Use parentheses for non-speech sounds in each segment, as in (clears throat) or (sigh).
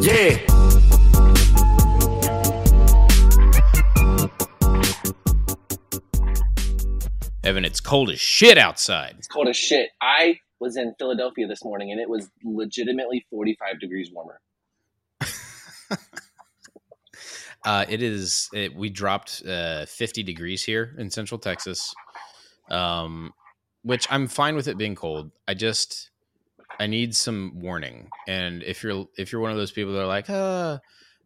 Yeah. Evan, it's cold as shit outside. It's cold as shit. I was in Philadelphia this morning and it was legitimately 45 degrees warmer. (laughs) Uh, it is. It, we dropped uh, 50 degrees here in Central Texas, um, which I'm fine with it being cold. I just I need some warning. And if you're if you're one of those people that are like, uh,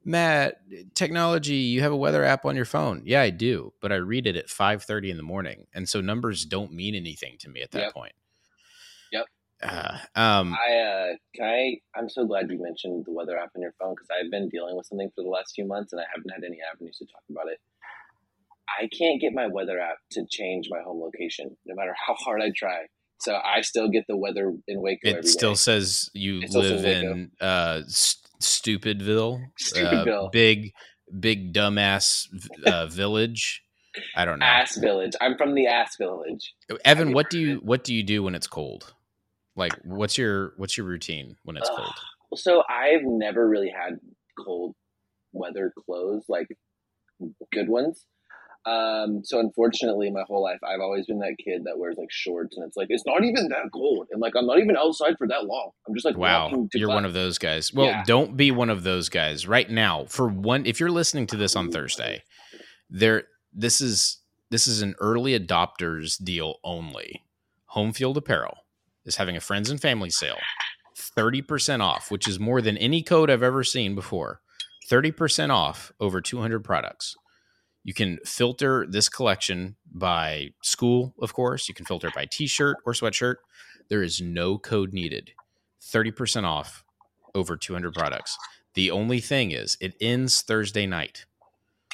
Matt, technology, you have a weather app on your phone. Yeah, I do, but I read it at 5:30 in the morning, and so numbers don't mean anything to me at that Yep. point. Yep. Uh, um, I uh, can I. I'm so glad you mentioned the weather app on your phone because I've been dealing with something for the last few months and I haven't had any avenues to talk about it. I can't get my weather app to change my home location, no matter how hard I try. So I still get the weather in Waco. every it still day. says you It live in uh, St- Stupidville, Stupidville. uh, big, big dumbass uh, village. I don't know, Ass Village. I'm from the Ass Village. Evan. What do you what do you do when it's cold? Like, what's your what's your routine when it's Ugh. cold? (sighs) So I've never really had cold weather clothes, like good ones. Um, so unfortunately, my whole life, I've always been that kid that wears like shorts, and it's like it's not even that cold, and like I'm not even outside for that long. I'm just like Wow, to you're class. one of those guys. Well, Yeah. don't be one of those guys right now. For one, if you're listening to this on Thursday, there this is this is an early adopters deal only. Home Field Apparel is having a friends and family sale, thirty percent off, which is more than any code I've ever seen before. Thirty percent off over two hundred products. You can filter this collection by school, of course. You can filter it by t-shirt or sweatshirt. There is no code needed. 30% off over 200 products. The only thing is, it ends Thursday night.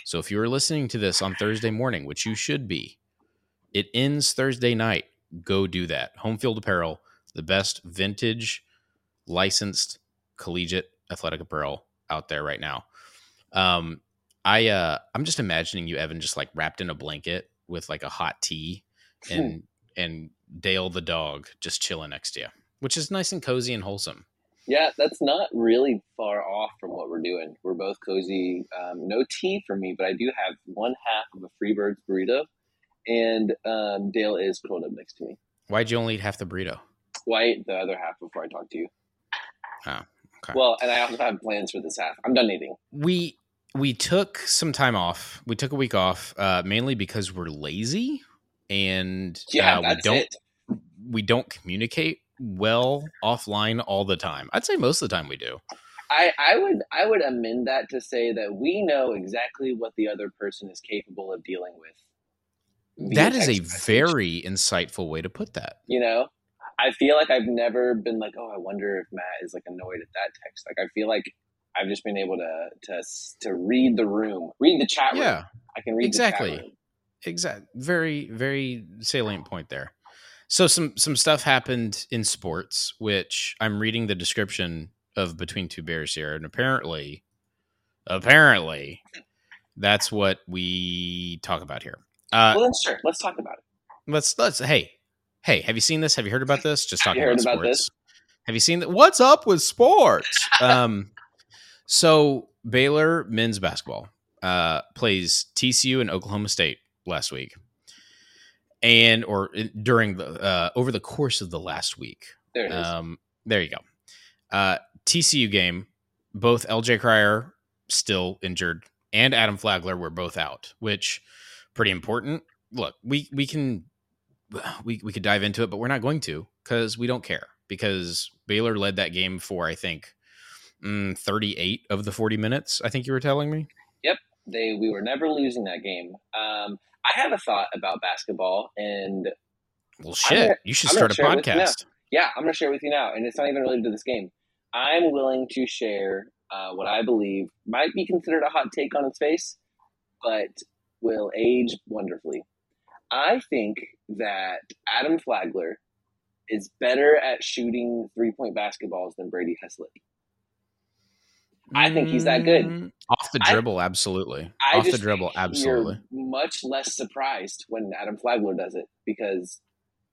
So if you are listening to this on Thursday morning, which you should be, it ends Thursday night. Go do that. Home Field Apparel, the best vintage, licensed collegiate athletic apparel out there right now. Um, I uh, I'm just imagining you, Evan, just like wrapped in a blanket with like a hot tea, and and Dale the dog just chilling next to you, which is nice and cozy and wholesome. Yeah, that's not really far off from what we're doing. We're both cozy. Um, no tea for me, but I do have one half of a Freebirds burrito, and um, Dale is curled up next to me. Why'd you only eat half the burrito? Well, I ate the other half before I talked to you. Oh, okay. Well, and I also have plans for this half. I'm done eating. we we took some time off. We took a week off, uh, mainly because we're lazy and Yeah, uh, we don't it. we don't communicate well offline all the time. I'd say most of the time we do. I, I would I would amend that to say that we know exactly what the other person is capable of dealing with. That is a message. very insightful way to put that. you know. I feel like I've never been like, oh, I wonder if Matt is like annoyed at that text. Like I feel like I've just been able to to to read the room, read the chat room. Yeah, I can read exactly. The chat room. exact. Very very salient point there. So some some stuff happened in sports, which I'm reading the description of Between Two Bears here, and apparently, apparently, that's what we talk about here. Uh, well, then sure, let's talk about it. let's let's hey hey have you seen this have you heard about this just Have talking you heard about, about sports have you seen that what's up with sports um so baylor men's basketball uh plays tcu and oklahoma state last week and or during the uh over the course of the last week There it is. um, there you go. Uh, TCU game. Both LJ Cryer still injured, and Adam Flagler were both out, which pretty important. Look, we we can we we could dive into it, but we're not going to because we don't care. Because Baylor led that game for I think mm, thirty eight of the forty minutes. I think you were telling me. Yep, they we were never losing that game. Um, I have a thought about basketball, and Well, shit, gonna- you should I'm start a gonna share it with you now. podcast. yeah, I'm going to share with you now, and it's not even related to this game. I'm willing to share uh, what I believe might be considered a hot take on its face, but will age wonderfully. I think that Adam Flagler is better at shooting three point basketballs than Brady Heslip. I think he's that good. Mm, Off the I- dribble, absolutely. I Off the dribble, absolutely. You're much less surprised when Adam Flagler does it because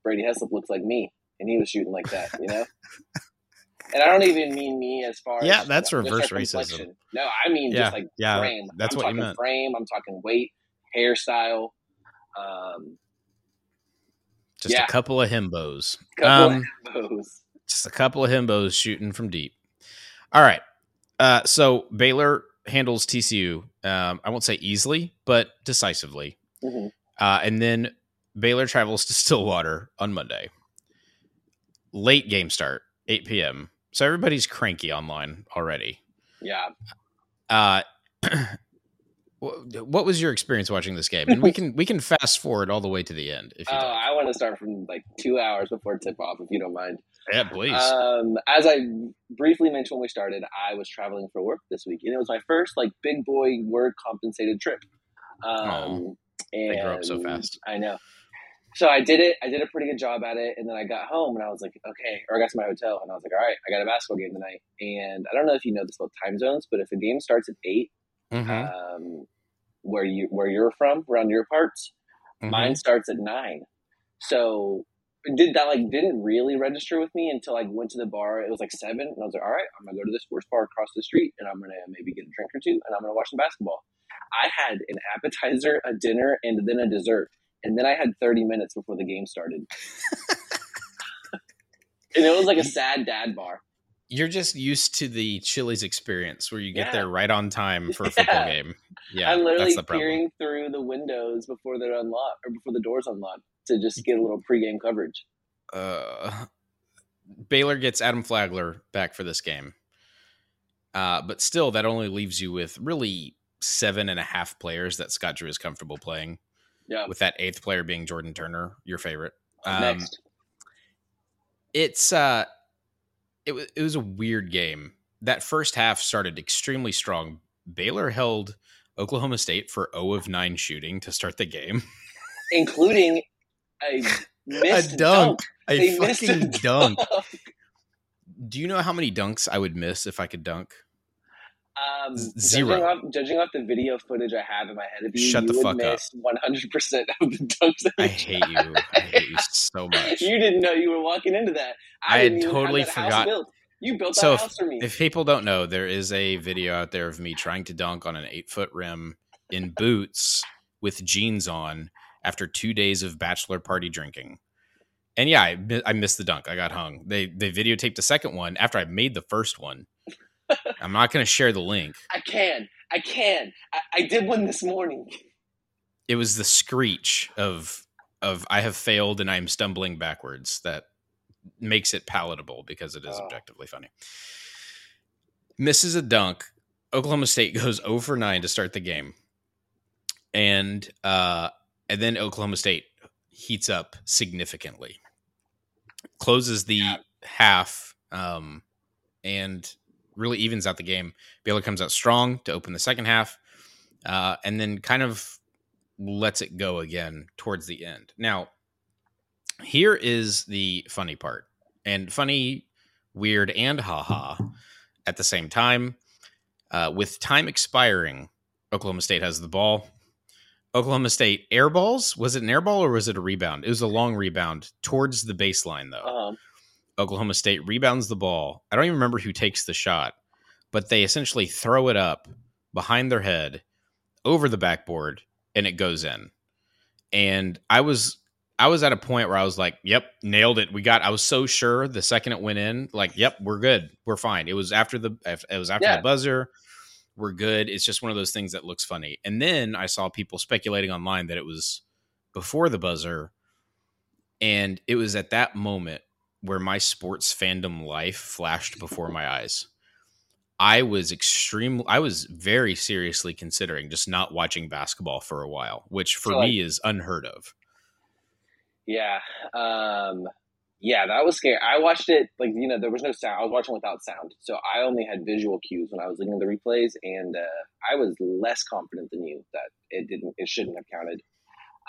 Brady Heslip looks like me, and he was shooting like that. You know, (laughs) and I don't even mean me as far Yeah, as that's reverse racism. No, I mean Yeah, just like yeah, frame. that's I'm what you talking meant. Frame. I'm talking weight, hairstyle. Um, Just Yeah. a couple of himbos. couple Um, of elbows. just a couple of himbos shooting from deep. All right. Uh, so Baylor handles TCU. Um, I won't say easily, but decisively. Mhm. Uh, and then Baylor travels to (laughs) Stillwater on Monday. Late game start, 8 p.m. So everybody's cranky online already. Yeah, Uh, (clears throat) what was your experience watching this game? And we can we can fast forward all the way to the end if (laughs) Oh, you like. I want to start from like two hours before tip off, if you don't mind. Yeah, please. Um, as I briefly mentioned when we started, I was traveling for work this week, and it was my first like big boy work compensated trip. Um, and They grow up so fast. I know. So I did it. I did a pretty good job at it, and then I got home and I was like, okay, or I got to my hotel and I was like, all right, I got a basketball game tonight. And I don't know if you know this about time zones, but if the game starts at 8 Mhm, um, where you where you're from, around your parts, mhm. Mine starts at nine. So did that like didn't really register with me until I went to the bar. It was like seven, and I was like, all right, I'm gonna go to the sports bar across the street, and I'm gonna maybe get a drink or two, and I'm gonna watch some basketball. I had an appetizer, a dinner, and then a dessert, and then I had 30 minutes before the game started. (laughs) and it was like a sad dad bar. You're just used to the Chili's experience where you get Yeah. there right on time for a (laughs) football Yeah. game. Yeah, I'm literally that's the problem. peering through the windows before they're unlocked or before the doors unlocked to just get a little pregame coverage. Uh, Baylor gets Adam Flagler back for this game, uh, but still, that only leaves you with really seven and a half players that Scott Drew is comfortable playing. Yeah. With that eighth player being Jordan Turner, your favorite. Um, Next. it's uh it was it was a weird game. That first half started extremely strong. Baylor held Oklahoma State for 0 of 9 shooting to start the game. (laughs) including (laughs) a missed a dunk. dunk. A They missed a fucking dunk. (laughs) Do you know how many dunks I would miss if I could dunk? Um, zero. Judging off, judging off the video footage I have in my head of you, Shut you the would fuck up. miss One hundred percent of the dunks. that I hate you. I hate you so (laughs) much. You didn't know you were walking into that. I had even have totally forgot- You built that So if- house for me. If people don't know, there is a video out there of me trying to dunk on an eight foot rim in boots with jeans on after two days of bachelor party drinking. And yeah, I, I missed the dunk. I got hung. They they videotaped the second one after I made the first one. (laughs) I'm not going to share the link. I can. I can. I, I did one this morning. It was the screech of of I have failed and I am stumbling backwards that makes it palatable because it is Oh. objectively funny. Misses a dunk. Oklahoma State (laughs) goes over 9 to start the game. And uh and then Oklahoma State heats up significantly. Closes the Yeah. half um and really evens out the game. Baylor comes out strong to open the second half. Uh and then kind of lets it go again towards the end. Now, here is the funny part, and funny, weird, and haha at the same time. Uh, with time expiring, Oklahoma State has the ball. Oklahoma State airballs. Was it an airball or was it a rebound? It was a long rebound towards the baseline, though. Um, Oklahoma State rebounds the ball. I don't even remember who takes the shot, but they essentially throw it up behind their head over the backboard and it goes in. And I was I was at a point where I was like, "Yep, nailed it. We got." I was so sure the second it went in, like, "Yep, we're good. We're fine." It was after the it was after Yeah. the buzzer. We're good. It's just one of those things that looks funny. And then I saw people speculating online that it was before the buzzer, and it was at that moment where my sports fandom life flashed before my eyes. I was extreme. I was very seriously considering just not watching basketball for a while, which for So, like- me is unheard of. yeah. Um, yeah, that was scary. I watched it like you know there was no sound. I was watching without sound, so I only had visual cues when I was looking at the replays, and uh, I was less confident than you that it didn't. It shouldn't have counted.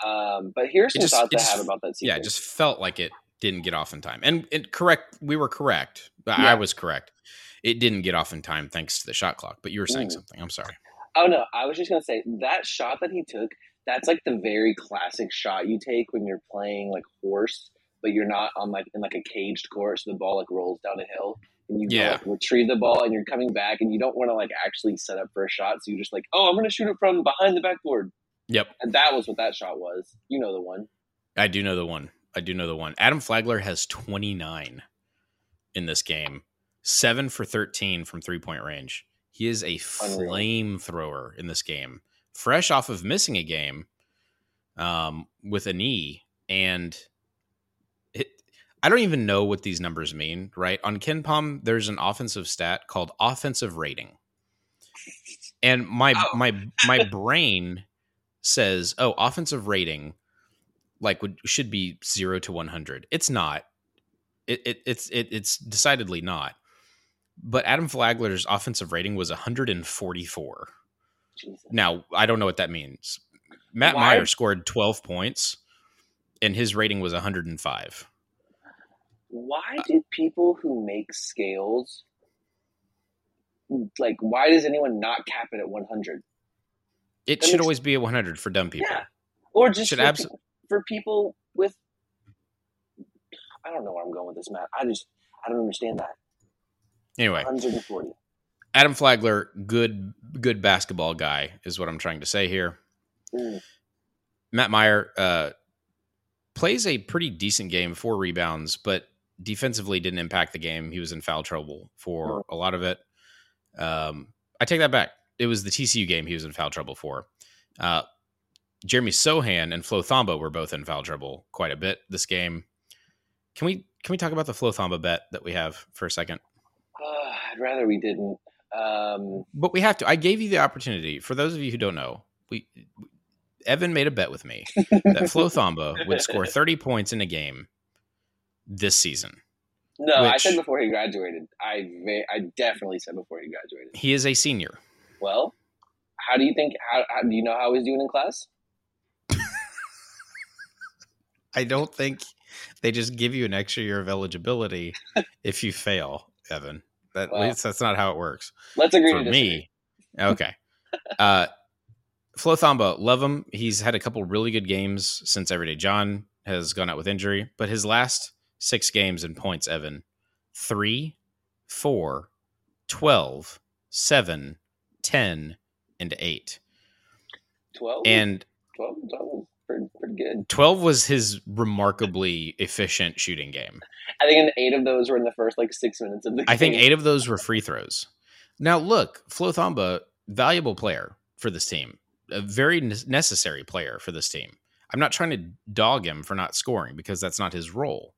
Um, but here's some just- thoughts I have about that Yeah, it just felt like it didn't get off in time. And it correct, we were correct. I was correct. It didn't get off in time thanks to the shot clock. But you were saying Mm. something. I'm sorry. Oh no, I was just gonna say that shot that he took. That's like the very classic shot you take when you're playing like horse but you're not on like in like a caged court, so the ball like rolls down a hill, and you Yeah. like, retrieve the ball, and you're coming back, and you don't want to like actually set up for a shot, so you're just like, oh, I'm gonna shoot it from behind the backboard, Yep. and that was what that shot was. You know the one. I do know the one. I do know the one. Adam Flagler has 29 in this game, seven for 13 from three point range. He is a flamethrower in this game, fresh off of missing a game um, with a knee. And I don't even know what these numbers mean, right? On KenPom, there's an offensive stat called offensive rating. And my Oh. my (laughs) my brain says, "Oh, offensive rating like would should be 0 to 100." It's not. It, it it's it, it's decidedly not. But Adam Flagler's offensive rating was 144. Jesus. Now, I don't know what that means. Matt Why- Mayer scored 12 points and his rating was 105. Why do people who make scales like? Why does anyone not cap it at 100? It That should makes- always be a 100 for dumb people. Yeah, or just Should for, abso- pe- for people with. I don't know where I'm going with this, Matt. I just I don't understand that. Anyway, 140. Adam Flagler, good good basketball guy is what I'm trying to say here. Mm. Matt Mayer uh, plays a pretty decent game, four rebounds, but defensively didn't impact the game. He was in foul trouble for a lot of it. Um, I take that back. It was the TCU game he was in foul trouble for. Uh, Jeremy Sochan and Flo Thamba were both in foul trouble quite a bit this game. Can we can we talk about the Flo Thamba bet that we have for a second? Uh, I'd rather we didn't. Um, But we have to. I gave you the opportunity. For those of you who don't know, we Evan made a bet with me that Flo (laughs) Thamba would score 30 points in a game this season. no, I said before he graduated. I ve- I definitely said before he graduated. He is a senior. Well, how do you think? How, how do you know how he's doing in class? (laughs) I don't think they just give you an extra year of eligibility (laughs) if you fail, Evan. That, Wow. At least that's not how it works. Let's agree for to me. (laughs) Okay. Uh, Flo Thamba, love him. He's had a couple really good games since Everyday John has gone out with injury, but his last six games in points, Evan, three, four, 12, seven, 10, and eight. 12? And 12, 12 was pretty, pretty good. 12 was his remarkably efficient shooting game. I think eight of those were in the first like six minutes of the game. I think eight of those were free throws. Now, look, Flo Thamba, valuable player for this team, a very necessary player for this team. I'm not trying to dog him for not scoring because that's not his role.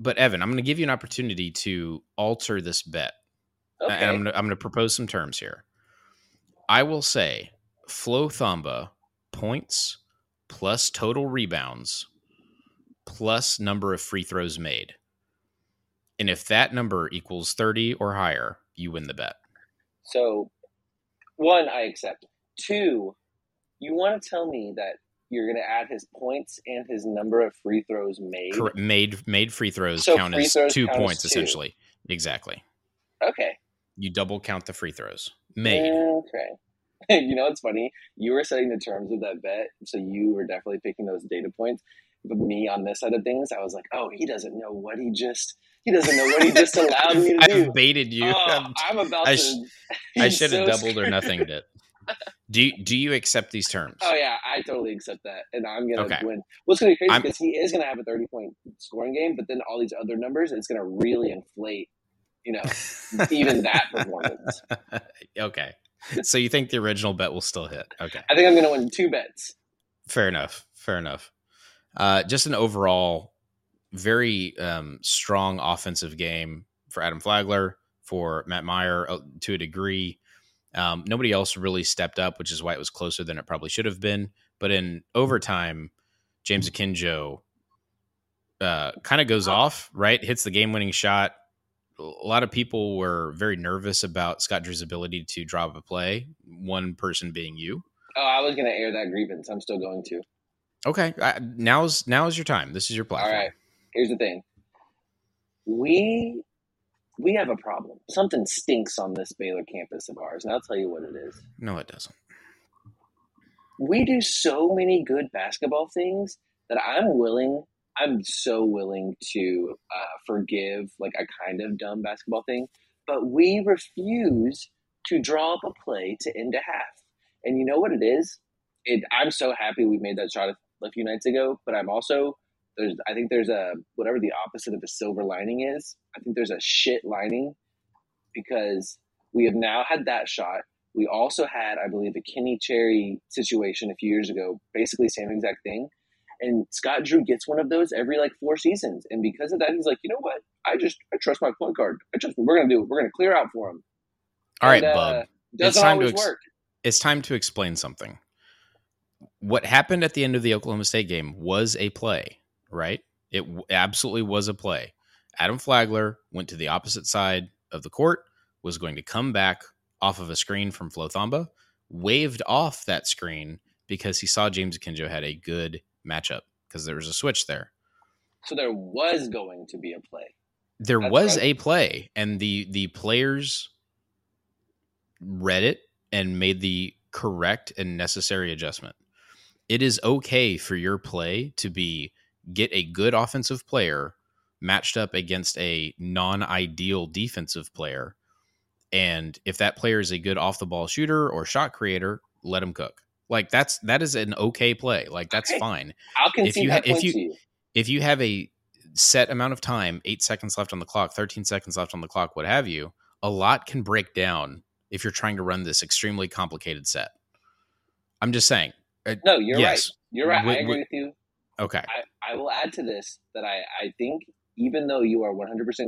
But Evan, I'm going to give you an opportunity to alter this bet, Okay. and I'm going to, I'm going to propose some terms here. I will say Flo Thamba points plus total rebounds plus number of free throws made. And if that number equals 30 or higher, you win the bet. So, one, I accept. Two, you want to tell me that you're going to add his points and his number of free throws made? Made made free throws So count free as throws two count as points two. essentially. Exactly. Okay. You double count the free throws made. Okay. (laughs) you know what's funny? You were setting the terms of that bet, so you were definitely picking those data points. But me on this side of things, I was like, oh, he doesn't know what he just he doesn't know what he just (laughs) allowed me to do. I've baited you. Oh, I'm about I to. (laughs) I should have so doubled or nothing it. Do you, do you accept these terms? Oh yeah, I totally accept that, and I'm gonna Okay. win. What's gonna be crazy because he is gonna have a 30 point scoring game, but then all these other numbers, it's gonna really inflate, you know, (laughs) even that performance. (laughs) okay. So you think the original bet will still hit? Okay. I think I'm gonna win two bets. Fair enough. Fair enough. Uh, just an overall very um, strong offensive game for Adam Flagler, for Matt Mayer uh, to a degree. Um, nobody else really stepped up, which is why it was closer than it probably should have been. But in overtime, James Akinjo uh, kind of goes off, right? Hits the game winning shot. A lot of people were very nervous about Scott Drew's ability to drop a play, one person being you. Oh, I was gonna air that grievance. I'm still going to. Okay, I, now's now's your time. This is your All platform. right. Here's the thing. We we have a problem. Something stinks on this Baylor campus of ours, and I'll tell you what it is. No, it doesn't. we do so many good basketball things that I'm willing I'm so willing to uh, forgive like a kind of dumb basketball thing, but we refuse to draw up a play to end a half. And you know what it is? It. I'm so happy we made that shot a few nights ago, but I'm also there's. I think there's a whatever the opposite of a silver lining is. I think there's a shit lining because we have now had that shot. We also had, I believe, a Kenny Chery situation a few years ago, basically same exact thing. And Scott Drew gets one of those every like four seasons, and because of that, he's like, you know what? I just I trust my point guard. I trust. We're gonna do. It. We're gonna clear out for him. All right, and, uh, Bub. Doesn't it's time always to ex- work. It's time to explain something. What happened at the end of the Oklahoma State game was a play, right? It absolutely was a play. Adam Flagler went to the opposite side of the court, was going to come back off of a screen from Flo Thamba, waved off that screen because he saw James Akinjo had a good matchup because there was a switch there. So there was going to be a play. There That's was right. a play, and the the players read it and made the correct and necessary adjustment. It is okay for your play to be get a good offensive player matched up against a non-ideal defensive player and if that player is a good off the ball shooter or shot creator let him cook. Like that's that is an okay play. Like that's okay. fine. I'll concede if you, that if you, you. if you have a set amount of time eight seconds left on the clock 13 seconds left on the clock what have you a lot can break down if you're trying to run this extremely complicated set. I'm just saying uh, no you're yes. right you're right. I agree with you okay. I, I will add to this that i i think even though you are 100%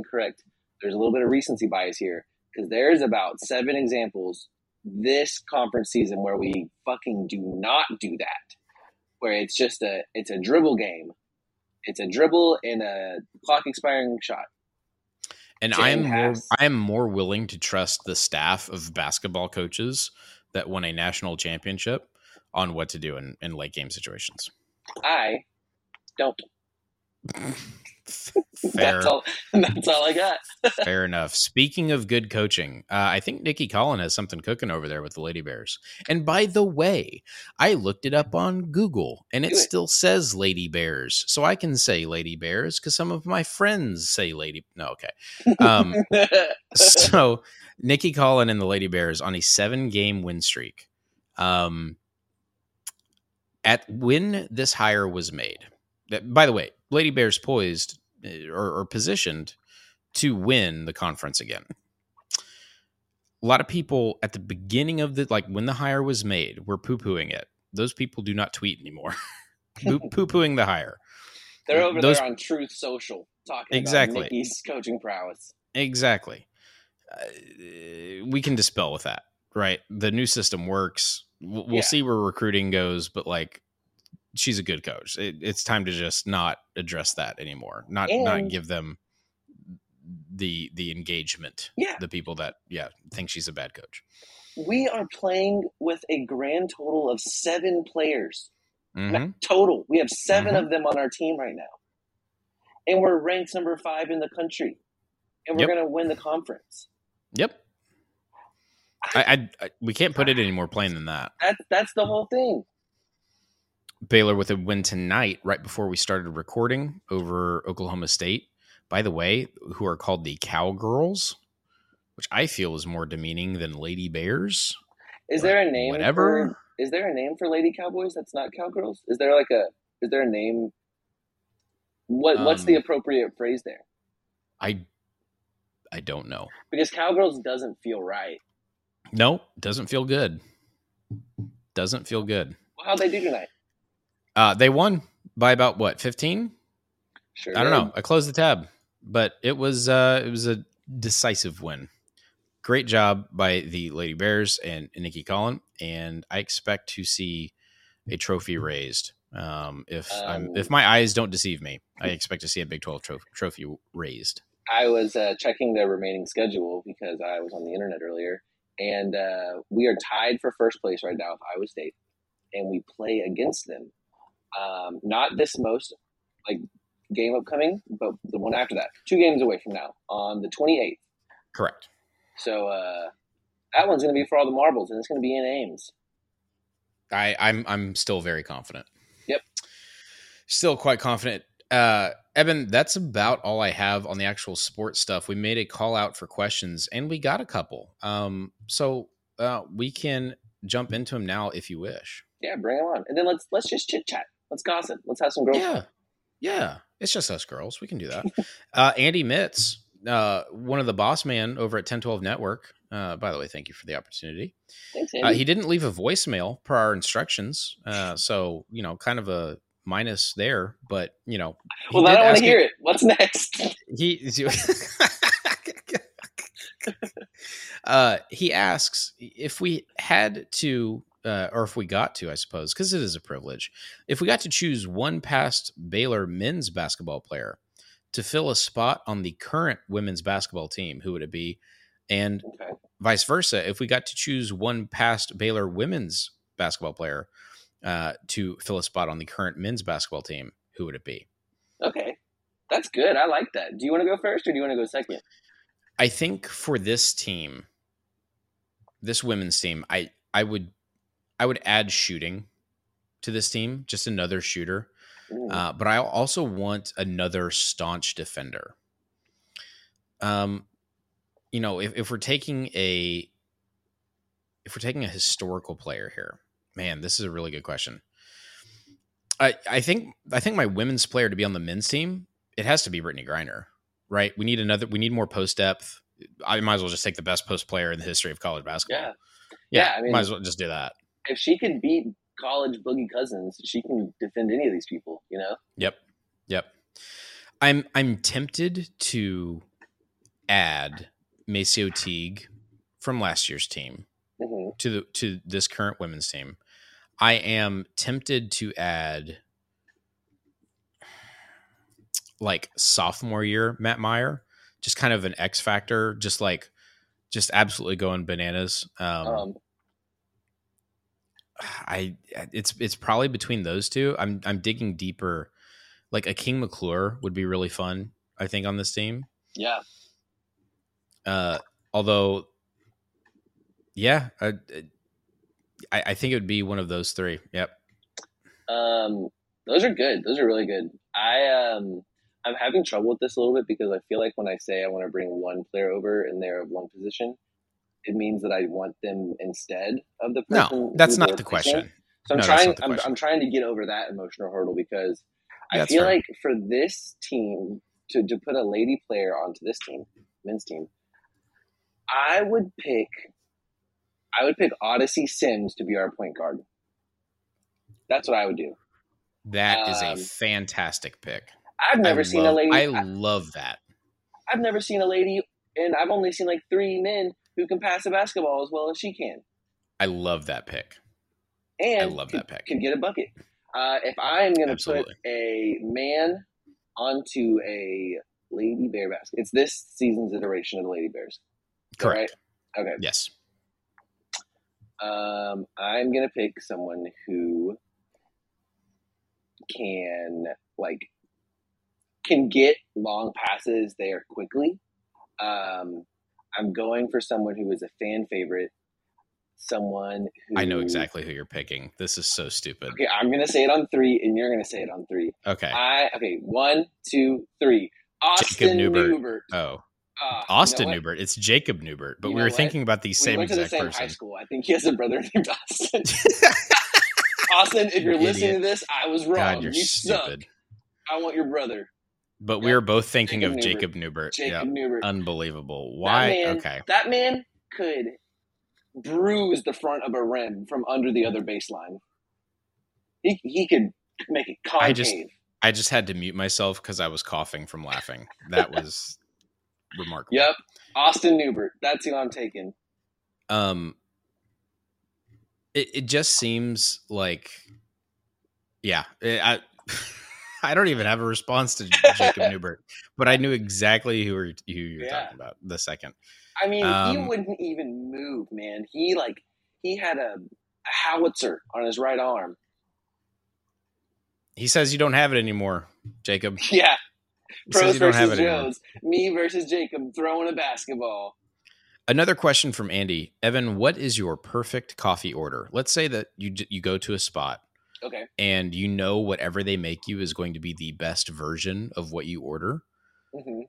correct there's a little bit of recency bias here because there's about seven examples this conference season where we fucking do not do that. Where it's just a it's a dribble game. It's a dribble and a clock expiring shot. And I am more I am more willing to trust the staff of basketball coaches that won a national championship on what to do in, in late game situations. I don't. (laughs) (laughs) Fair. that's, all, that's all I got. (laughs) Fair enough. Speaking of good coaching, uh, I think Nicki Collen has something cooking over there with the Lady Bears. And by the way, I looked it up on Google and it, it. still says Lady Bears. So I can say Lady Bears because some of my friends say Lady. No, okay. Um, so Nicki Collen and the Lady Bears on a seven game win streak. Um, at when this hire was made, that, by the way, Lady Bears poised eh, or, or positioned to win the conference again. A lot of people at the beginning of the like when the hire was made were poo pooing it. Those people do not tweet anymore. (laughs) poo (laughs) pooing the hire. They're over Those, there on Truth Social talking exactly. about Nicki's (laughs) coaching prowess. Exactly. Uh, we can dispel with that, right? The new system works. We'll, we'll see where recruiting goes, but like she's a good coach. It, it's time to just not address that anymore. Not and not give them the the engagement. Yeah, the people that yeah think she's a bad coach. We are playing with a grand total of seven players. Mm-hmm. Total, we have 7 mm-hmm. of them on our team right now, and we're ranked number five in the country, and we're yep. going to win the conference. Yep. I, I, I, we can't put it any more plain than that. That's that's the whole thing. Baylor with a win tonight, right before we started recording over Oklahoma State. By the way, who are called the Cowgirls, which I feel is more demeaning than Lady Bears. Is there a name? Whatever. For, is there a name for Lady Cowboys that's not Cowgirls? Is there like a? Is there a name? What What's um, the appropriate phrase there? I I don't know because Cowgirls doesn't feel right. No, doesn't feel good. Doesn't feel good. Well, how'd they do tonight? Uh, they won by about what, 15? Sure. I don't know. I closed the tab, but it was uh, it was a decisive win. Great job by the Lady Bears and Nicki Collen, and I expect to see a trophy raised. Um, if um, if my eyes don't deceive me, I expect to see a Big Twelve trophy, trophy raised. I was uh, checking the remaining schedule because I was on the internet earlier, and uh, we are tied for first place right now with Iowa State, and we play against them um, not this most like game upcoming, but the one after that, two games away from now on the 28th. Correct. So uh, that one's going to be for all the marbles, and it's going to be in Ames. I, I'm I'm still very confident. Yep. Still quite confident. Uh, Evan, that's about all I have on the actual sports stuff. We made a call out for questions, and we got a couple. Um, so uh, we can jump into them now if you wish. Yeah, bring them on, and then let's let's just chit chat. Let's gossip. Let's have some girls. Yeah, yeah. It's just us girls. We can do that. (laughs) uh, Andy Mitz, uh, one of the boss man over at 1012 Network. Uh, by the way, thank you for the opportunity. Thanks, Uh, he didn't leave a voicemail per our instructions, uh, so you know, kind of a minus there. But you know, well, I don't want to hear it. What's next? (laughs) He (laughs) uh, he asks if we had to, uh, or if we got to, I suppose, because it is a privilege. If we got to choose one past Baylor men's basketball player to fill a spot on the current women's basketball team, who would it be? And Okay. vice versa, if we got to choose one past Baylor women's basketball player uh, to fill a spot on the current men's basketball team, who would it be? Okay. That's good. I like that. Do you want to go first or do you want to go second? I think for this team, this women's team, I I would I would add shooting to this team, just another shooter. Uh, but I also want another staunch defender. Um, you know, if, if we're taking a if we're taking a historical player here, man, this is a really good question. I I think I think my women's player to be on the men's team, it has to be Brittney Griner, right? We need another. We need more post depth. I might as well just take the best post player in the history of college basketball. yeah. yeah, Yeah, I mean- might as well just do that. If she can beat college boogie cousins, she can defend any of these people, you know? Yep. Yep. I'm I'm tempted to add Macio Teague from last year's team hmm to the to this current women's team. I am tempted to add like sophomore year Matt Mayer, just kind of an X factor, just like just absolutely going bananas. Um, Um, I it's it's probably between those two. I'm I'm digging deeper. Like a King McClure would be really fun. I think on this team. yeah. Uh, although, yeah, I, I I think it would be one of those three. Yep. Um, those are good. Those are really good. I um, I'm having trouble with this a little bit because I feel like when I say I want to bring one player over and they're of one position, it means that I want them instead of the person. No, that's not the question. So I'm No, trying. I'm. I'm trying to get over that emotional hurdle because I feel fair. like for this team to to put a lady player onto this team, men's team, I would pick. I would pick Odyssey Sims to be our point guard. That's what I would do. That is a Um, fantastic pick. I've never I seen a lady. I I, love that. I've never seen a lady, and I've only seen like three men who can pass a basketball as well as she can, I love that pick. and I love can, that pick. can get a bucket. Uh, if I am going to put a man onto a lady bear basket, it's this season's iteration of the lady bears. Correct. right? Okay. Yes. Um, I'm gonna pick someone who can like can get long passes there quickly. Um, I'm going for someone who is a fan favorite. Someone who I know exactly who you're picking. This is so stupid. Okay, I'm gonna say it on three, and you're gonna say it on three. Okay. I okay, one, two, three. Austin Newbert. Newbert. Oh, Ah, Austin you know? Newbert. It's Jacob Newbert, but You we were what? thinking about the We same went to the exact same person. high school. I think he has a brother (laughs) named Austin. (laughs) Austin, if you're You listening to this, I was wrong. God, you're you suck. stupid. I want your brother, But we Yeah. were both thinking Jacob of Newbert. Jacob Newbert. Jacob Yeah. Newbert. Unbelievable. Why? man- okay. that man could bruise the front of a rim from under the other baseline. He he could make it concave. I just- I just had to mute myself because I was coughing from laughing. That was (laughs) remarkable. Yep, Austin Newbert. That's who I'm taking. Um, it it just seems like, yeah, it- I (laughs) (laughs) I don't even have a response to (laughs) Jacob Newbert, but I knew exactly who, were, who you're Yeah. talking about the second. I mean, he Um, wouldn't even move, man. He like he had a, a howitzer on his right arm. He says you don't have it anymore, Jacob. (laughs) Yeah, He pros versus. Joes. Me versus Jacob throwing a basketball. Another question from Andy. Evan, what is your perfect coffee order? Let's say that you you go to a spot Okay. and you know whatever they make you is going to be the best version of what you order. hmm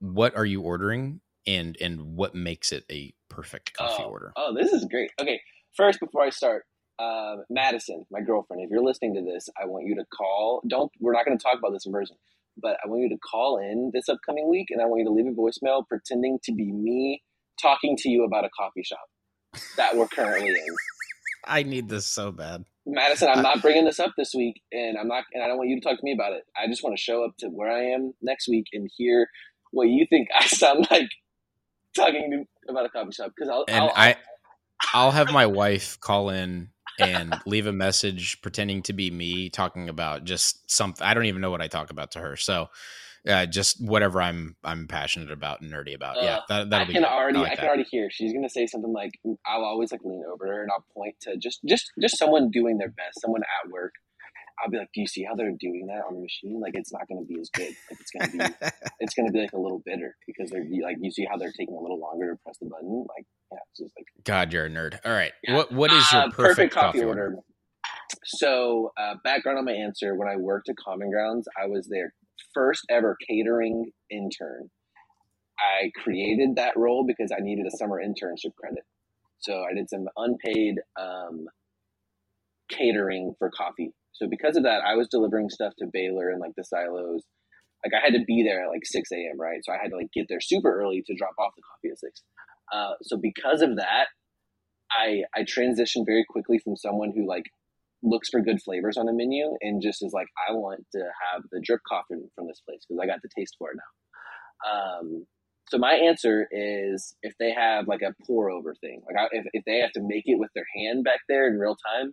What are you ordering, and and what makes it a perfect coffee oh, order? Oh, this is great. Okay, first before I start, um, Madison, my girlfriend, if you're listening to this, I want you to call. Don't. We're not going to talk about this in person, but I want you to call in this upcoming week, and I want you to leave a voicemail pretending to be me talking to you about a coffee shop that we're currently in. (laughs) I need this so bad. Madison, I'm not bringing this up this week, and I'm not, and I don't want you to talk to me about it. I just want to show up to where I am next week and hear what you think I sound (laughs) like talking to, about a coffee shop. Because I'll, And I'll, I, I'll have my (laughs) wife call in and leave a message pretending to be me talking about just something. I don't even know what I talk about to her. So, uh, just whatever I'm I'm passionate about and nerdy about. yeah, Uh, that, that'll I be. can good. already, like I can that. already hear she's gonna say something like, I'll always like lean over her and I'll point to just, just, just someone doing their best, someone at work. I'll be like, do you see how they're doing that on the machine? Like, it's not gonna be as good. Like, it's gonna be, (laughs) it's gonna be like a little bitter because they're like, you see how they're taking a little longer to press the button. Like, yeah, it's just like. God, you're a nerd. All right, Yeah. what what is your Uh, perfect, coffee, order? So, uh, background on my answer: When I worked at Common Grounds, I was their first ever catering intern. I created that role because I needed a summer internship credit. So I did some unpaid um, catering for coffee. So because of that, I was delivering stuff to Baylor and like the silos. Like I had to be there at like six a.m. Right, so I had to like get there super early to drop off the coffee at six. Uh, so because of that, I I transitioned very quickly from someone who like looks for good flavors on a menu and just is like I want to have the drip coffee from this place because I got the taste for it now. Um, so my answer is if they have like a pour over thing, like I, if if they have to make it with their hand back there in real time,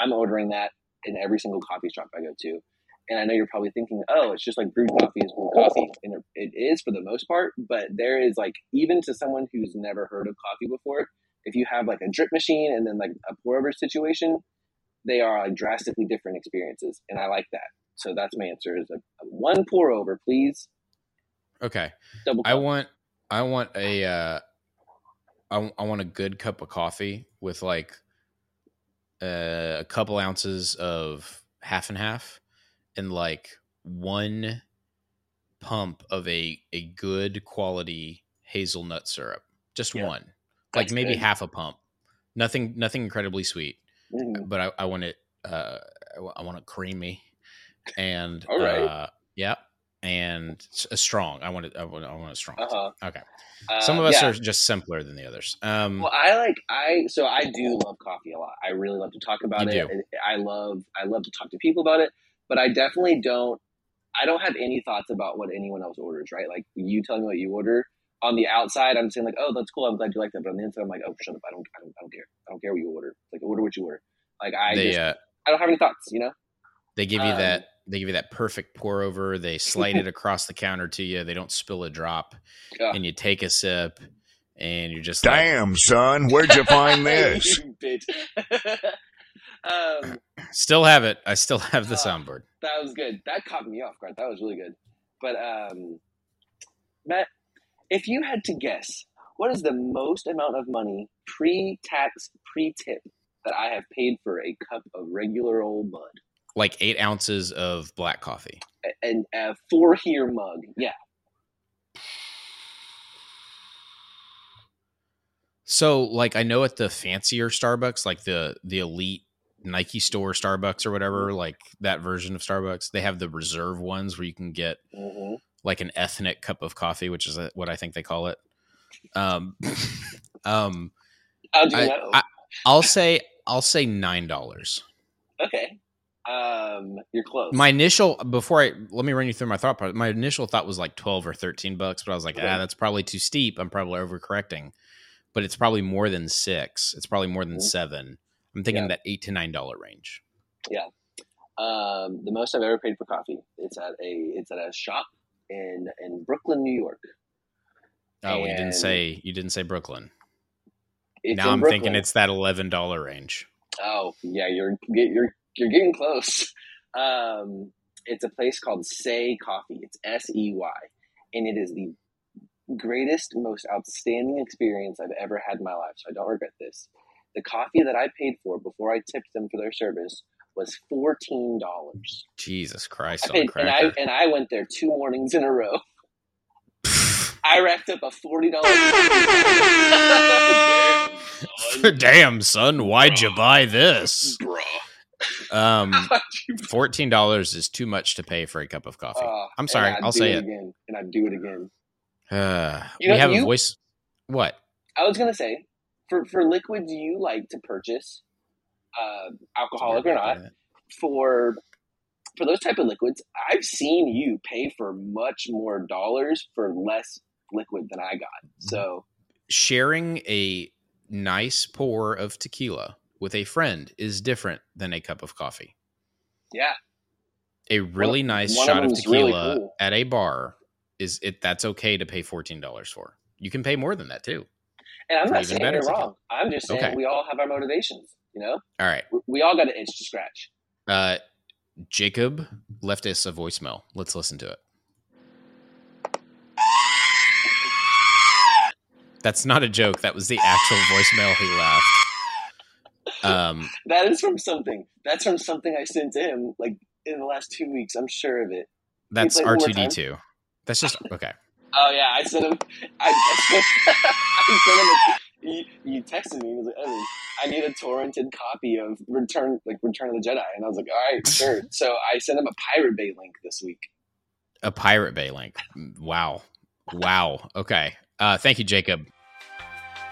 I'm ordering that in every single coffee shop I go to. And I know you're probably thinking, oh, it's just like brewed coffee is brewed coffee, and it- it is for the most part. But there is like even to someone who's never heard of coffee before, if you have like a drip machine and then like a pour over situation, they are like drastically different experiences, and I like that. So that's my answer: is a, a one pour over, please. Okay, Double. I want I want a uh, I, I want a good cup of coffee with like uh, a couple ounces of half and half, and like one pump of a a good quality hazelnut syrup. Just Yeah, one, like that's maybe good. half a pump. Nothing nothing incredibly sweet, Mhm. but I, I want it. Uh, I want it creamy, and All right. uh, yeah, and a strong. I want it. I want, I want it strong. Uh-huh. Okay. Uh, Some of us yeah. are just simpler than the others. Um, Well, I like I so I do love coffee a lot. I really love to talk about it. I love I love to talk to people about it, but I definitely don't. I don't have any thoughts about what anyone else orders. Right? Like you tell me what you order. On the outside, I'm saying like, "Oh, that's cool. I'm glad you like that." But on the inside, I'm like, "Oh, shut up! I don't, I don't, I don't care. I don't care what you order. Like, order what you order. Like, I they just, uh, I don't have any thoughts. You know? they give you um, that they give you that perfect pour over. They slide (laughs) it across the counter to you. They don't spill a drop, Yeah. and you take a sip, and you're just like, Damn, son, where'd you find (laughs) this? (laughs) Um, (clears throat) still have it. I still have the Ah. soundboard. that was good. That caught me off guard. That was really good. But um, Matt, if you had to guess, what is the most amount of money pre-tax, pre-tip that I have paid for a cup of regular old mud Like eight ounces of black coffee. And a four here mug? Yeah, So, like, I know at the fancier Starbucks, like the the elite Nike store Starbucks or whatever, like that version of Starbucks, they have the reserve ones where you can get hmm like an ethnic cup of coffee, which is what I think they call it. Um, (laughs) um, you I, know? I, I'll say I'll say nine dollars. okay, um, you're close. My initial before I let me run you through my thought process. My initial thought was like twelve or thirteen bucks, but I was like, Okay. ah, that's probably too steep. I'm probably overcorrecting, but it's probably more than six. It's probably more than Mhm. seven. I'm thinking Yeah. that eight to nine dollar range. Yeah. Um, the most I've ever paid for coffee. It's at a it's at a shop in in Brooklyn, New York. Oh, you didn't say you didn't say Brooklyn. It's now I'm Brooklyn. thinking it's that eleven dollar range. Oh yeah, you're you're you're getting close. (laughs) Um, it's a place called Sey Coffee. It's S E Y, and it is the greatest, most outstanding experience I've ever had in my life. So I don't regret this. The coffee that I paid for before I tipped them for their service was fourteen dollars. Jesus Christ I on paid, and I and I went there two mornings in a row. (laughs) I racked up a forty dollars. (laughs) (laughs) Damn, son, why'd you buy this? Bruh. Um, fourteen dollars is too much to pay for a cup of coffee. Uh, I'm sorry, I'll say it it. again, and I'd do it again. Uh, You know, we have you- a voice. What? I was gonna say, for for liquid, do you like to purchase, uh, alcoholic or not? For for those type of liquids, I've seen you pay for much more dollars for less liquid than I got. So Sharing a nice pour of tequila with a friend is different than a cup of coffee. yeah, A really nice one of shot of, them's really tequila cool. at a bar is it that's okay to pay fourteen dollars for. You can pay more than that too. and I'm not saying you're tequila. wrong. I'm just saying Okay. we all have our motivations. You know, All right. we, we all got an itch to scratch. Uh, Jacob left us a voicemail. Let's listen to it. That's not a joke. That was the actual voicemail he left. Um, (laughs) That is from something. That's from something I sent to him like in the last two weeks. I'm sure of it. that's R two D two. That's just okay. (laughs) Oh yeah, I sent him. I, (laughs) I sent him. A, you, you texted me. He was like, Evan, I need a torrented copy of Return, like Return of the Jedi, and I was like, all right, sure. (laughs) so I sent him a Pirate Bay link this week. A Pirate Bay link. Wow. Wow. Okay. Uh, thank you, Jacob.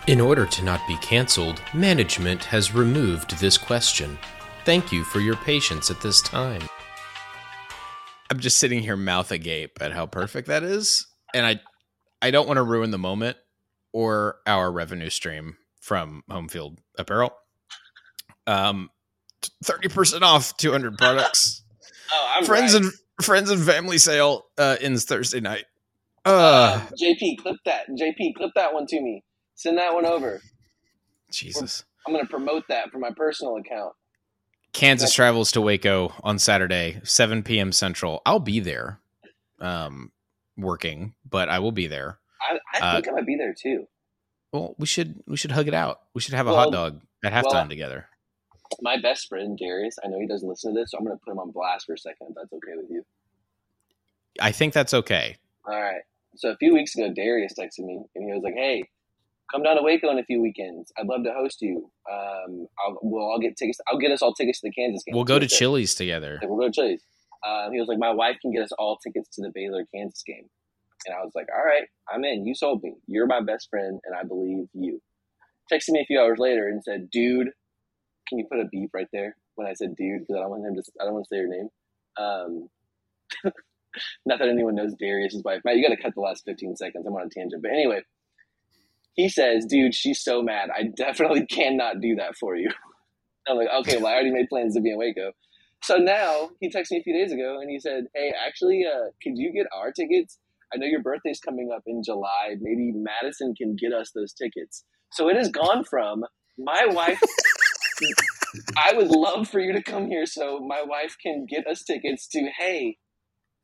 In order to not be canceled, management has removed this question. Thank you for your patience at this time. I'm just sitting here mouth agape at how perfect that is, and I I don't want to ruin the moment or our revenue stream from Home Field Apparel. Um, thirty percent off, two hundred products (laughs) Oh, I'm friends right. and friends and family sale uh, ends Thursday night. Uh, Uh, JP, clip that. JP, clip that one to me. Send that one over. Jesus. I'm gonna promote that for my personal account. Kansas travels to Waco on Saturday, 7 p.m. Central. I'll be there, um, working, but I will be there. I, I Uh, think I might be there too. Well, we should we should hug it out. We should have a Well- hot dog at halftime well- together. My best friend Darius. I know he doesn't listen to this, so I'm gonna put him on blast for a second. If that's okay with you. I think that's okay. All right. So a few weeks ago, Darius texted me and he was like, "Hey, come down to Waco in a few weekends. I'd love to host you. Um, I'll, we'll all get tickets. I'll get us all tickets to the Kansas game. We'll go to Chili's together. Like, we'll go to Chili's. Um, he was like, my wife can get us all tickets to the Baylor Kansas game. And I was like, all right, I'm in. You sold me. You're my best friend, and I believe you. Texted me a few hours later and said, dude, can you put a beep right there when I said dude because I don't want him to. I don't want to say your name. Um, (laughs) not that anyone knows Darius's wife. Matt, you got to cut the last 15 seconds. I'm on a tangent, but anyway, he says, dude, she's so mad. I definitely (laughs) cannot do that for you. (laughs) I'm like, okay, well, I already made plans to be in Waco. So now he texted me a few days ago and he said, "Hey, actually, uh, could you get our tickets? I know your birthday's coming up in July. Maybe Madison can get us those tickets." So it has gone from my wife. (laughs) I would love for you to come here so my wife can get us tickets. To hey,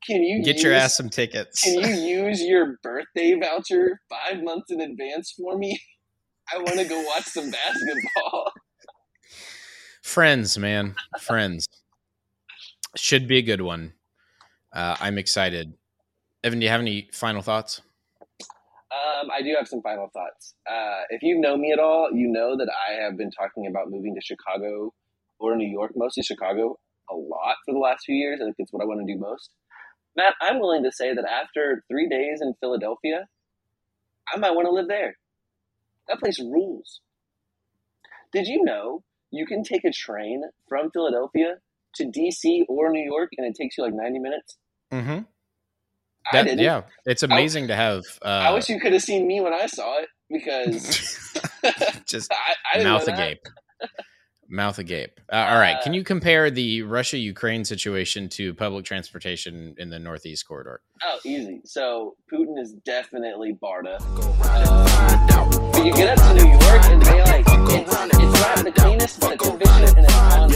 can you Get your use- ass some tickets. Can you (laughs) use your birthday voucher five months in advance for me? I want to go watch some basketball. (laughs) Friends, man. Friends. Should be a good one. Uh, I'm excited. Evan, do you have any final thoughts? Um, I do have some final thoughts. Uh, if you know me at all, you know that I have been talking about moving to Chicago or New York, mostly Chicago, a lot for the last few years. I think it's what I want to do most. Matt, I'm willing to say that after three days in Philadelphia, I might want to live there. That place rules. Did you know you can take a train from Philadelphia to DC or New York and it takes you like 90 minutes? Mm-hmm. I That, didn't. yeah, it's amazing to have. Uh, I wish you could have seen me when I saw it because (laughs) just (laughs) I, I mouth agape. Mouth agape. Uh, all right. Can you compare the Russia Ukraine situation to public transportation in the Northeast corridor? Oh, easy. So Putin is definitely Barda. Uh, but you get up to New York and they like it's, it's not the cleanest, but it's efficient and it's on.